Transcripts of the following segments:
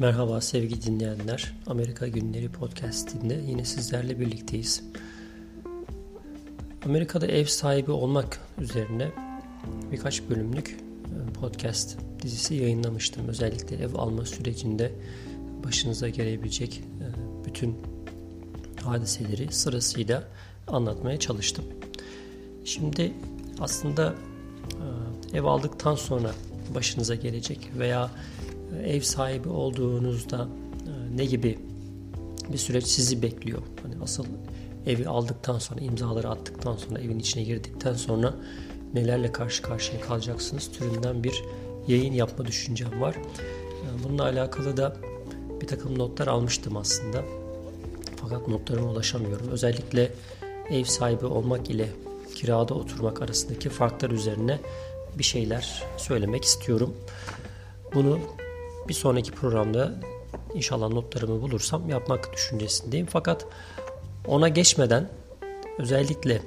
Merhaba sevgili dinleyenler. Amerika Günleri podcastinde yine sizlerle birlikteyiz. Amerika'da ev sahibi olmak üzerine birkaç bölümlük e, podcast dizisi yayınlamıştım. Özellikle ev alma sürecinde başınıza gelebilecek e, bütün hadiseleri sırasıyla anlatmaya çalıştım. Şimdi aslında e, ev aldıktan sonra başınıza gelecek veya ev sahibi olduğunuzda e, ne gibi bir süreç sizi bekliyor? Hani asıl evi aldıktan sonra, imzaları attıktan sonra, evin içine girdikten sonra nelerle karşı karşıya kalacaksınız türünden bir yayın yapma düşüncem var. E, bununla alakalı da bir takım notlar almıştım aslında. Fakat notlarıma ulaşamıyorum. Özellikle ev sahibi olmak ile kirada oturmak arasındaki farklar üzerine bir şeyler söylemek istiyorum. Bunu bir sonraki programda inşallah notlarımı bulursam yapmak düşüncesindeyim. Fakat ona geçmeden özellikle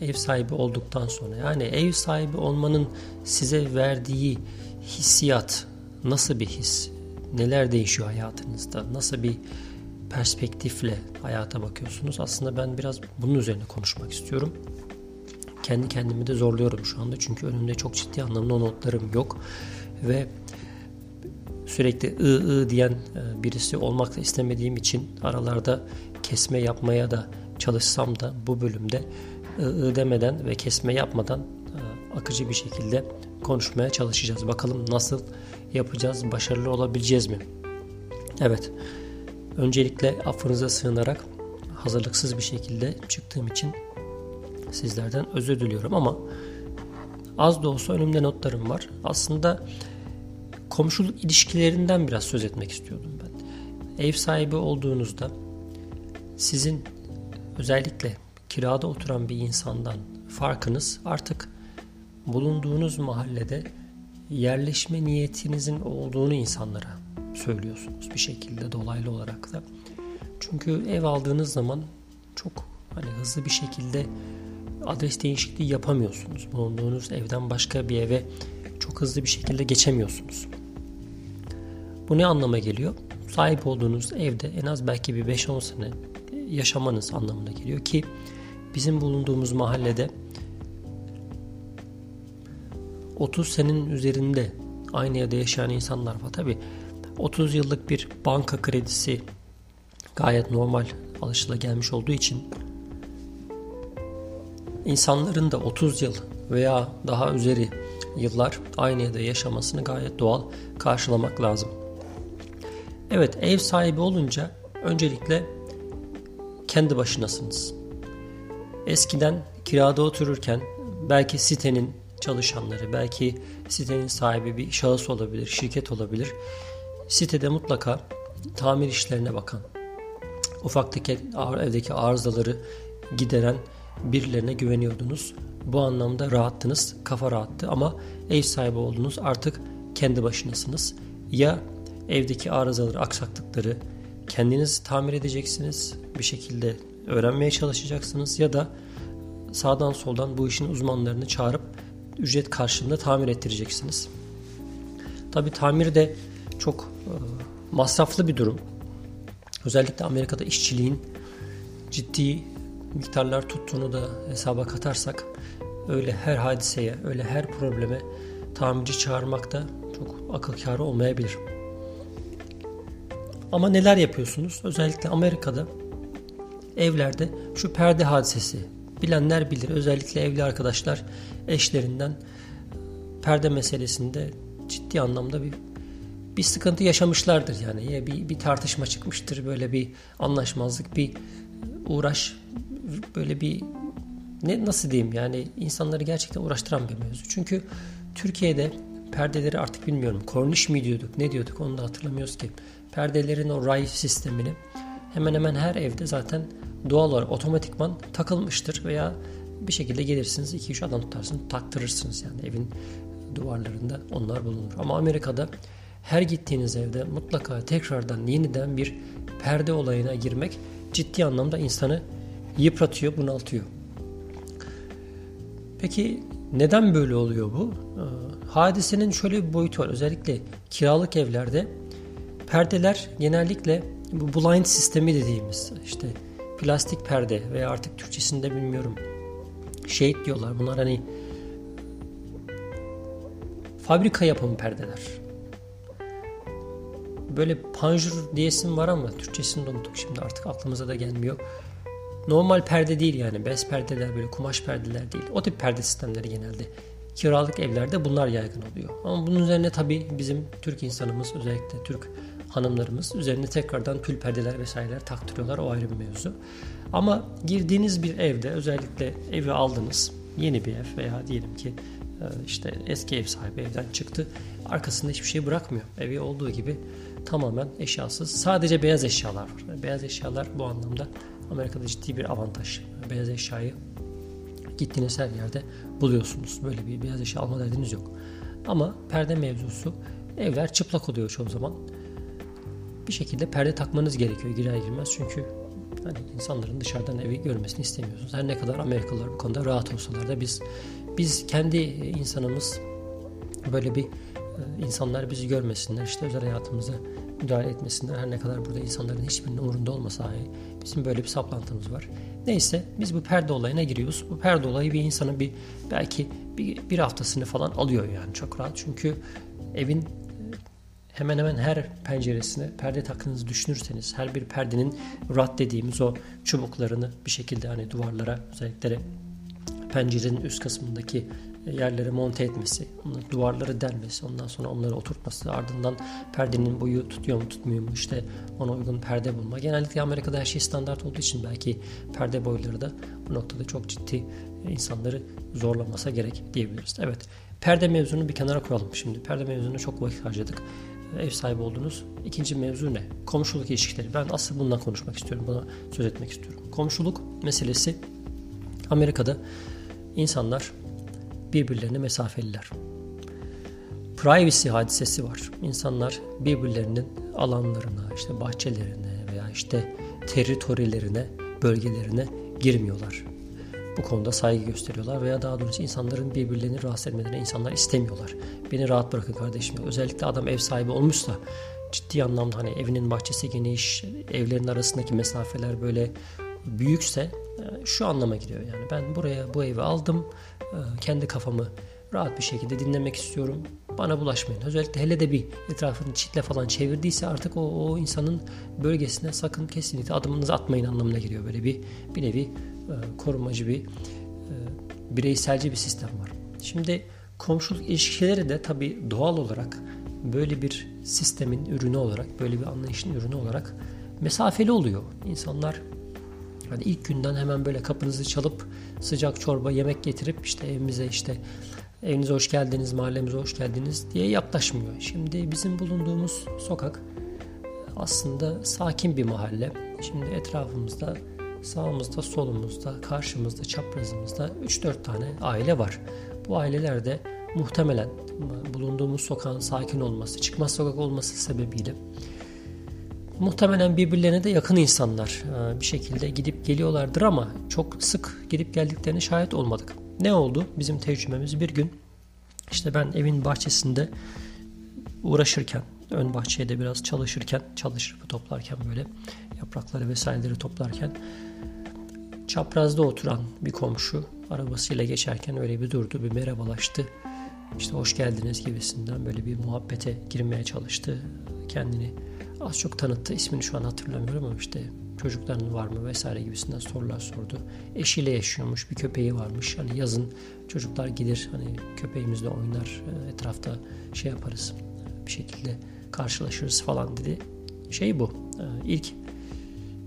ev sahibi olduktan sonra yani ev sahibi olmanın size verdiği hissiyat nasıl bir his? Neler değişiyor hayatınızda? Nasıl bir perspektifle hayata bakıyorsunuz? Aslında ben biraz bunun üzerine konuşmak istiyorum. Kendi kendimi de zorluyorum şu anda çünkü önümde çok ciddi anlamda notlarım yok ve sürekli ı ı diyen e, birisi olmak istemediğim için aralarda kesme yapmaya da çalışsam da bu bölümde ı ı demeden ve kesme yapmadan e, akıcı bir şekilde konuşmaya çalışacağız. Bakalım nasıl yapacağız, başarılı olabileceğiz mi? Evet, öncelikle affınıza sığınarak hazırlıksız bir şekilde çıktığım için sizlerden özür diliyorum ama az da olsa önümde notlarım var. Aslında komşuluk ilişkilerinden biraz söz etmek istiyordum ben. Ev sahibi olduğunuzda sizin özellikle kirada oturan bir insandan farkınız artık bulunduğunuz mahallede yerleşme niyetinizin olduğunu insanlara söylüyorsunuz bir şekilde dolaylı olarak da. Çünkü ev aldığınız zaman çok hani hızlı bir şekilde adres değişikliği yapamıyorsunuz. Bulunduğunuz evden başka bir eve çok hızlı bir şekilde geçemiyorsunuz. Bu ne anlama geliyor? Sahip olduğunuz evde en az belki bir 5-10 sene yaşamanız anlamına geliyor ki bizim bulunduğumuz mahallede 30 senenin üzerinde aynı evde yaşayan insanlar var. Tabi 30 yıllık bir banka kredisi gayet normal gelmiş olduğu için insanların da 30 yıl veya daha üzeri yıllar aynı evde yaşamasını gayet doğal karşılamak lazım. Evet ev sahibi olunca öncelikle kendi başınasınız. Eskiden kirada otururken belki sitenin çalışanları, belki sitenin sahibi bir şahıs olabilir, şirket olabilir. Sitede mutlaka tamir işlerine bakan, ufaktaki evdeki arızaları gideren birilerine güveniyordunuz. Bu anlamda rahattınız, kafa rahattı ama ev sahibi oldunuz artık kendi başınasınız. Ya evdeki arızaları, aksaklıkları kendiniz tamir edeceksiniz. Bir şekilde öğrenmeye çalışacaksınız ya da sağdan soldan bu işin uzmanlarını çağırıp ücret karşılığında tamir ettireceksiniz. Tabi tamir de çok e, masraflı bir durum. Özellikle Amerika'da işçiliğin ciddi miktarlar tuttuğunu da hesaba katarsak öyle her hadiseye, öyle her probleme tamirci çağırmak da çok akıl kârı olmayabilir. Ama neler yapıyorsunuz? Özellikle Amerika'da evlerde şu perde hadisesi bilenler bilir. Özellikle evli arkadaşlar eşlerinden perde meselesinde ciddi anlamda bir bir sıkıntı yaşamışlardır yani. Ya bir, bir tartışma çıkmıştır, böyle bir anlaşmazlık, bir uğraş, böyle bir ne nasıl diyeyim yani insanları gerçekten uğraştıran bir mevzu. Çünkü Türkiye'de perdeleri artık bilmiyorum korniş mi diyorduk ne diyorduk onu da hatırlamıyoruz ki perdelerin o ray sistemini hemen hemen her evde zaten doğal olarak otomatikman takılmıştır veya bir şekilde gelirsiniz 2-3 adam tutarsınız taktırırsınız yani evin duvarlarında onlar bulunur. Ama Amerika'da her gittiğiniz evde mutlaka tekrardan yeniden bir perde olayına girmek ciddi anlamda insanı yıpratıyor, bunaltıyor. Peki neden böyle oluyor bu? Ee, hadisenin şöyle bir boyutu var. Özellikle kiralık evlerde perdeler genellikle bu blind sistemi dediğimiz işte plastik perde veya artık Türkçesinde bilmiyorum shade diyorlar. Bunlar hani fabrika yapımı perdeler. Böyle panjur diyesim var ama Türkçesini de unuttuk şimdi artık aklımıza da gelmiyor. Normal perde değil yani bez perdeler böyle kumaş perdeler değil. O tip perde sistemleri genelde kiralık evlerde bunlar yaygın oluyor. Ama bunun üzerine tabii bizim Türk insanımız özellikle Türk hanımlarımız üzerine tekrardan tül perdeler vesaireler taktırıyorlar. O ayrı bir mevzu. Ama girdiğiniz bir evde özellikle evi aldınız. Yeni bir ev veya diyelim ki e, işte eski ev sahibi evden çıktı. Arkasında hiçbir şey bırakmıyor. Evi olduğu gibi tamamen eşyasız. Sadece beyaz eşyalar var. Beyaz eşyalar bu anlamda Amerika'da ciddi bir avantaj. Beyaz eşyayı gittiğiniz her yerde buluyorsunuz. Böyle bir beyaz eşya alma derdiniz yok. Ama perde mevzusu evler çıplak oluyor çoğu zaman. Bir şekilde perde takmanız gerekiyor girer girmez. Çünkü hani insanların dışarıdan evi görmesini istemiyorsunuz. Her ne kadar Amerikalılar bu konuda rahat olsalar da biz biz kendi insanımız böyle bir e, insanlar bizi görmesinler işte özel hayatımıza müdahale etmesinler. Her ne kadar burada insanların hiçbirinin umurunda olmasa dahi bizim böyle bir saplantımız var. Neyse biz bu perde olayına giriyoruz. Bu perde olayı bir insanın bir belki bir, bir haftasını falan alıyor yani çok rahat. Çünkü evin e, hemen hemen her penceresine perde takınızı düşünürseniz her bir perdenin rat dediğimiz o çubuklarını bir şekilde hani duvarlara özellikle pencerenin üst kısmındaki yerlere monte etmesi, duvarları delmesi, ondan sonra onları oturtması, ardından perdenin boyu tutuyor mu tutmuyor mu işte ona uygun perde bulma. Genellikle Amerika'da her şey standart olduğu için belki perde boyları da bu noktada çok ciddi insanları zorlamasa gerek diyebiliriz. Evet perde mevzunu bir kenara koyalım şimdi. Perde mevzunu çok vakit harcadık. Ev sahibi oldunuz. İkinci mevzu ne? Komşuluk ilişkileri. Ben asıl bundan konuşmak istiyorum. Buna söz etmek istiyorum. Komşuluk meselesi Amerika'da insanlar birbirlerine mesafeliler. Privacy hadisesi var. İnsanlar birbirlerinin alanlarına, işte bahçelerine veya işte teritorilerine, bölgelerine girmiyorlar. Bu konuda saygı gösteriyorlar veya daha doğrusu insanların birbirlerini rahatsız etmelerini insanlar istemiyorlar. Beni rahat bırakın kardeşim. Özellikle adam ev sahibi olmuşsa ciddi anlamda hani evinin bahçesi geniş, evlerin arasındaki mesafeler böyle büyükse e, şu anlama geliyor yani ben buraya bu evi aldım e, kendi kafamı rahat bir şekilde dinlemek istiyorum. Bana bulaşmayın. Özellikle hele de bir etrafını çitle falan çevirdiyse artık o, o insanın bölgesine sakın kesinlikle adımınızı atmayın anlamına geliyor. Böyle bir bir nevi korumacı bir e, bireyselci bir sistem var. Şimdi komşuluk ilişkileri de tabii doğal olarak böyle bir sistemin ürünü olarak, böyle bir anlayışın ürünü olarak mesafeli oluyor. İnsanlar Hani ilk günden hemen böyle kapınızı çalıp sıcak çorba, yemek getirip işte evimize işte evinize hoş geldiniz, mahallemize hoş geldiniz diye yaklaşmıyor. Şimdi bizim bulunduğumuz sokak aslında sakin bir mahalle. Şimdi etrafımızda sağımızda, solumuzda, karşımızda, çaprazımızda 3-4 tane aile var. Bu aileler de muhtemelen bulunduğumuz sokağın sakin olması, çıkmaz sokak olması sebebiyle muhtemelen birbirlerine de yakın insanlar e, bir şekilde gidip geliyorlardır ama çok sık gidip geldiklerine şahit olmadık. Ne oldu? Bizim tecrübemiz bir gün işte ben evin bahçesinde uğraşırken ön bahçeye de biraz çalışırken çalışır toplarken böyle yaprakları vesaireleri toplarken çaprazda oturan bir komşu arabasıyla geçerken öyle bir durdu bir merhabalaştı işte hoş geldiniz gibisinden böyle bir muhabbete girmeye çalıştı kendini az çok tanıttı. İsmini şu an hatırlamıyorum ama işte çocukların var mı vesaire gibisinden sorular sordu. Eşiyle yaşıyormuş, bir köpeği varmış. Hani yazın çocuklar gelir hani köpeğimizle oynar, etrafta şey yaparız. Bir şekilde karşılaşırız falan dedi. Şey bu. E, ilk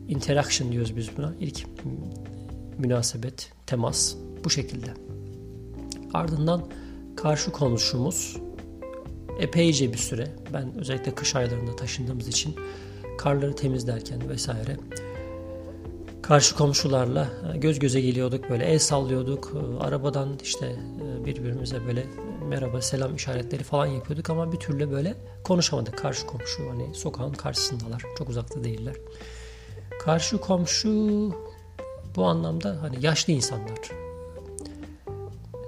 interaction diyoruz biz buna. İlk münasebet, temas bu şekilde. Ardından karşı komşumuz epeyce bir süre ben özellikle kış aylarında taşındığımız için karları temizlerken vesaire karşı komşularla e, göz göze geliyorduk böyle el sallıyorduk e, arabadan işte e, birbirimize böyle merhaba selam işaretleri falan yapıyorduk ama bir türlü böyle konuşamadık karşı komşu hani sokağın karşısındalar çok uzakta değiller karşı komşu bu anlamda hani yaşlı insanlar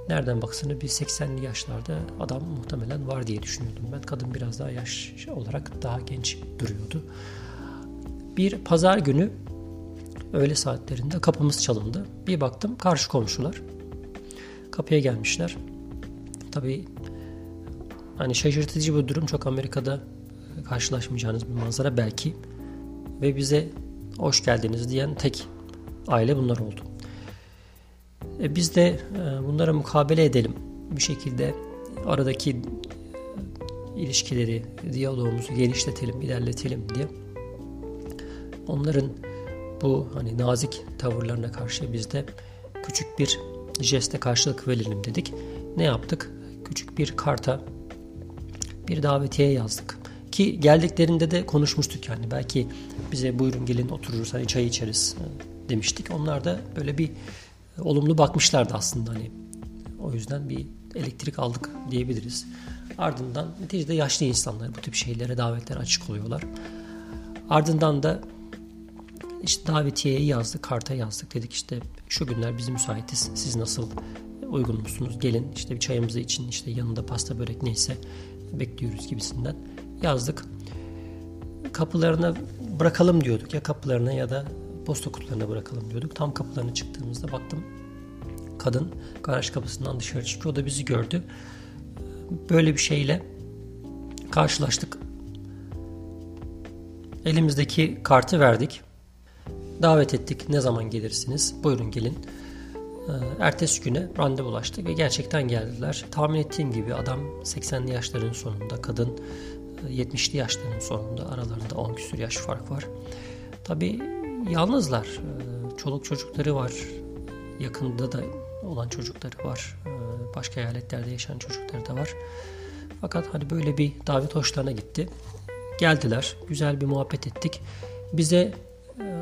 nereden baksana bir 80'li yaşlarda adam muhtemelen var diye düşünüyordum ben. Kadın biraz daha yaş olarak daha genç duruyordu. Bir pazar günü öğle saatlerinde kapımız çalındı. Bir baktım karşı komşular. Kapıya gelmişler. Tabii hani şaşırtıcı bir durum. Çok Amerika'da karşılaşmayacağınız bir manzara belki. Ve bize hoş geldiniz diyen tek aile bunlar oldu. E biz de e, bunlara mukabele edelim. Bir şekilde aradaki e, ilişkileri, diyalogumuzu genişletelim, ilerletelim diye. Onların bu hani nazik tavırlarına karşı biz de küçük bir jeste karşılık verelim dedik. Ne yaptık? Küçük bir karta bir davetiye yazdık. Ki geldiklerinde de konuşmuştuk yani. Belki bize buyurun gelin otururuz hani çay içeriz demiştik. Onlar da böyle bir e, olumlu bakmışlardı aslında hani. O yüzden bir elektrik aldık diyebiliriz. Ardından neticede yaşlı insanlar bu tip şeylere davetlere açık oluyorlar. Ardından da işte davetiyeyi yazdık, karta yazdık. Dedik işte şu günler biz müsaitiz. Siz nasıl uygun musunuz? Gelin işte bir çayımızı için işte yanında pasta börek neyse bekliyoruz gibisinden yazdık. Kapılarına bırakalım diyorduk ya kapılarına ya da posta kutularına bırakalım diyorduk. Tam kapılarına çıktığımızda baktım kadın garaj kapısından dışarı çıkıyor. O da bizi gördü. Böyle bir şeyle karşılaştık. Elimizdeki kartı verdik. Davet ettik. Ne zaman gelirsiniz? Buyurun gelin. Ee, ertesi güne randevulaştık ve gerçekten geldiler. Tahmin ettiğim gibi adam 80'li yaşların sonunda, kadın 70'li e, yaşların sonunda aralarında 10 küsur yaş fark var. Tabi yalnızlar. Ee, çoluk çocukları var. Yakında da olan çocukları var. Ee, başka eyaletlerde yaşayan çocukları da var. Fakat hani böyle bir davet hoşlarına gitti. Geldiler. Güzel bir muhabbet ettik. Bize e,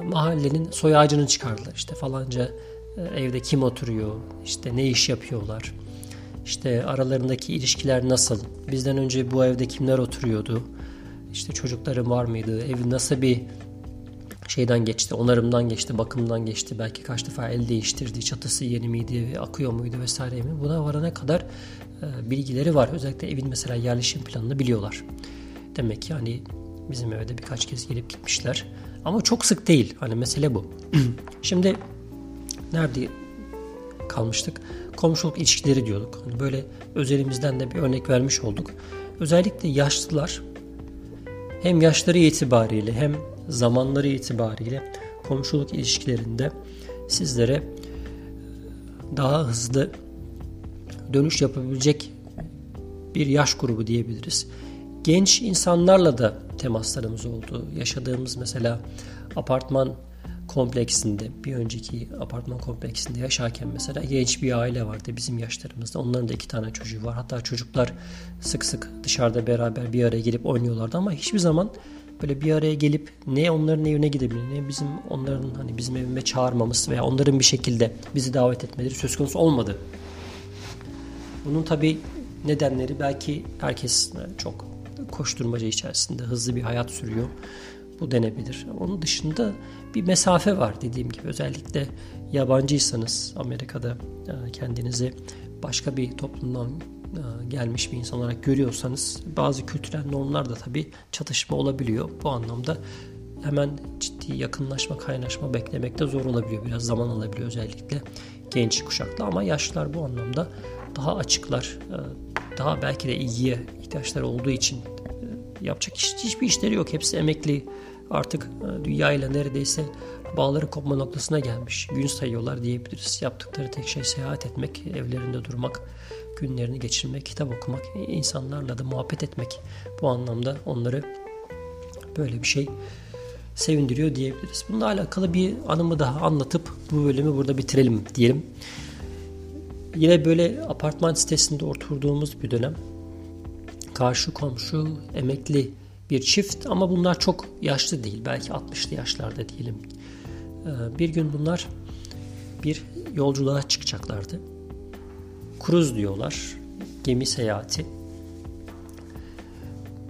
mahallenin soy ağacını çıkardılar. İşte falanca e, evde kim oturuyor, işte ne iş yapıyorlar, işte aralarındaki ilişkiler nasıl, bizden önce bu evde kimler oturuyordu, işte çocukları var mıydı, ev nasıl bir şeyden geçti, onarımdan geçti, bakımdan geçti, belki kaç defa el değiştirdi, çatısı yeni miydi, akıyor muydu vesaire mi? Buna varana kadar e, bilgileri var. Özellikle evin mesela yerleşim planını biliyorlar. Demek ki hani bizim evde birkaç kez gelip gitmişler. Ama çok sık değil. Hani mesele bu. Şimdi nerede kalmıştık? Komşuluk ilişkileri diyorduk. Hani böyle özelimizden de bir örnek vermiş olduk. Özellikle yaşlılar hem yaşları itibariyle hem zamanları itibariyle komşuluk ilişkilerinde sizlere daha hızlı dönüş yapabilecek bir yaş grubu diyebiliriz. Genç insanlarla da temaslarımız oldu. Yaşadığımız mesela apartman kompleksinde bir önceki apartman kompleksinde yaşarken mesela genç bir aile vardı bizim yaşlarımızda. Onların da iki tane çocuğu var. Hatta çocuklar sık sık dışarıda beraber bir araya gelip oynuyorlardı ama hiçbir zaman böyle bir araya gelip ne onların evine gidebilir ne bizim onların hani bizim evime çağırmamız veya onların bir şekilde bizi davet etmeleri söz konusu olmadı. Bunun tabi nedenleri belki herkes çok koşturmaca içerisinde hızlı bir hayat sürüyor. Bu denebilir. Onun dışında bir mesafe var dediğim gibi. Özellikle yabancıysanız Amerika'da e, kendinizi başka bir toplumdan e, gelmiş bir insan olarak görüyorsanız bazı kültürel normlar da tabii çatışma olabiliyor. Bu anlamda hemen ciddi yakınlaşma, kaynaşma beklemekte zor olabiliyor. Biraz zaman alabiliyor özellikle genç kuşakla ama yaşlılar bu anlamda daha açıklar. E, daha belki de ilgiye ihtiyaçları olduğu için yapacak hiç, hiçbir işleri yok. Hepsi emekli artık e, dünya ile neredeyse bağları kopma noktasına gelmiş. Gün sayıyorlar diyebiliriz. Yaptıkları tek şey seyahat etmek, evlerinde durmak, günlerini geçirmek, kitap okumak, insanlarla da muhabbet etmek. Bu anlamda onları böyle bir şey sevindiriyor diyebiliriz. Bununla alakalı bir anımı daha anlatıp bu bölümü burada bitirelim diyelim. Yine böyle apartman sitesinde oturduğumuz bir dönem karşı komşu emekli bir çift ama bunlar çok yaşlı değil. Belki 60'lı yaşlarda diyelim. Ee, bir gün bunlar bir yolculuğa çıkacaklardı. Kruz diyorlar. Gemi seyahati.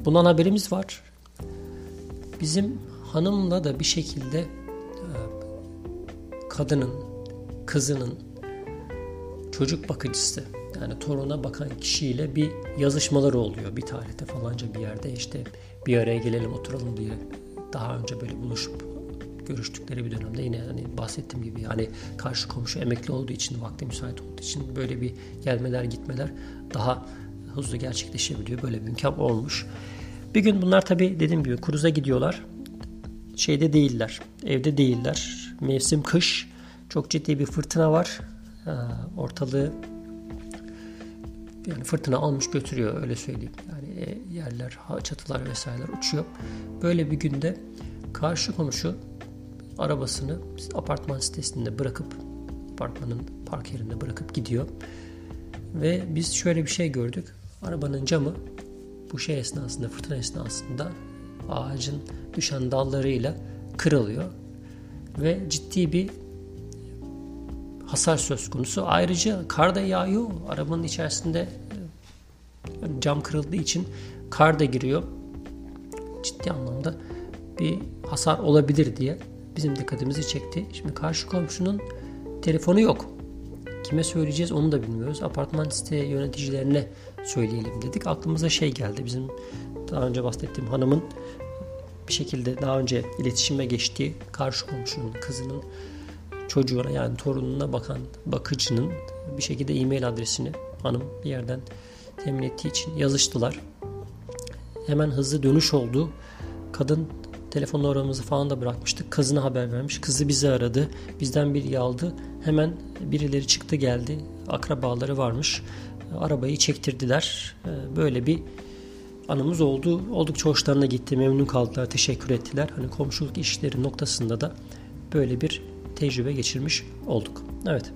Bundan haberimiz var. Bizim hanımla da bir şekilde e, kadının, kızının çocuk bakıcısı yani toruna bakan kişiyle bir yazışmaları oluyor. Bir tarihte falanca bir yerde işte bir araya gelelim oturalım diye daha önce böyle buluşup görüştükleri bir dönemde yine hani bahsettiğim gibi hani karşı komşu emekli olduğu için vakti müsait olduğu için böyle bir gelmeler gitmeler daha hızlı gerçekleşebiliyor. Böyle bir imkan olmuş. Bir gün bunlar tabi dediğim gibi kuruza gidiyorlar. Şeyde değiller. Evde değiller. Mevsim kış. Çok ciddi bir fırtına var. Ortalığı yani fırtına almış götürüyor öyle söyleyeyim. Yani e, yerler, çatılar vesaireler uçuyor. Böyle bir günde karşı komşu arabasını apartman sitesinde bırakıp apartmanın park yerinde bırakıp gidiyor. Ve biz şöyle bir şey gördük. Arabanın camı bu şey esnasında, fırtına esnasında ağacın düşen dallarıyla kırılıyor. Ve ciddi bir hasar söz konusu. Ayrıca kar da yağıyor. Arabanın içerisinde cam kırıldığı için kar da giriyor. Ciddi anlamda bir hasar olabilir diye bizim dikkatimizi çekti. Şimdi karşı komşunun telefonu yok. Kime söyleyeceğiz onu da bilmiyoruz. Apartman site yöneticilerine söyleyelim dedik. Aklımıza şey geldi. Bizim daha önce bahsettiğim hanımın bir şekilde daha önce iletişime geçtiği karşı komşunun kızının çocuğuna yani torununa bakan bakıcının bir şekilde e-mail adresini hanım bir yerden temin ettiği için yazıştılar. Hemen hızlı dönüş oldu. Kadın telefon numaramızı falan da bırakmıştık. Kızına haber vermiş. Kızı bizi aradı. Bizden biri aldı. Hemen birileri çıktı geldi. Akrabaları varmış. Arabayı çektirdiler. Ee, böyle bir anımız oldu. Oldukça hoşlarına gitti. Memnun kaldılar. Teşekkür ettiler. Hani komşuluk işleri noktasında da böyle bir tecrübe geçirmiş olduk. Evet.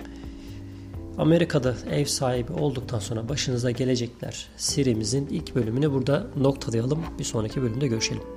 Amerika'da ev sahibi olduktan sonra başınıza gelecekler serimizin ilk bölümünü burada noktalayalım. Bir sonraki bölümde görüşelim.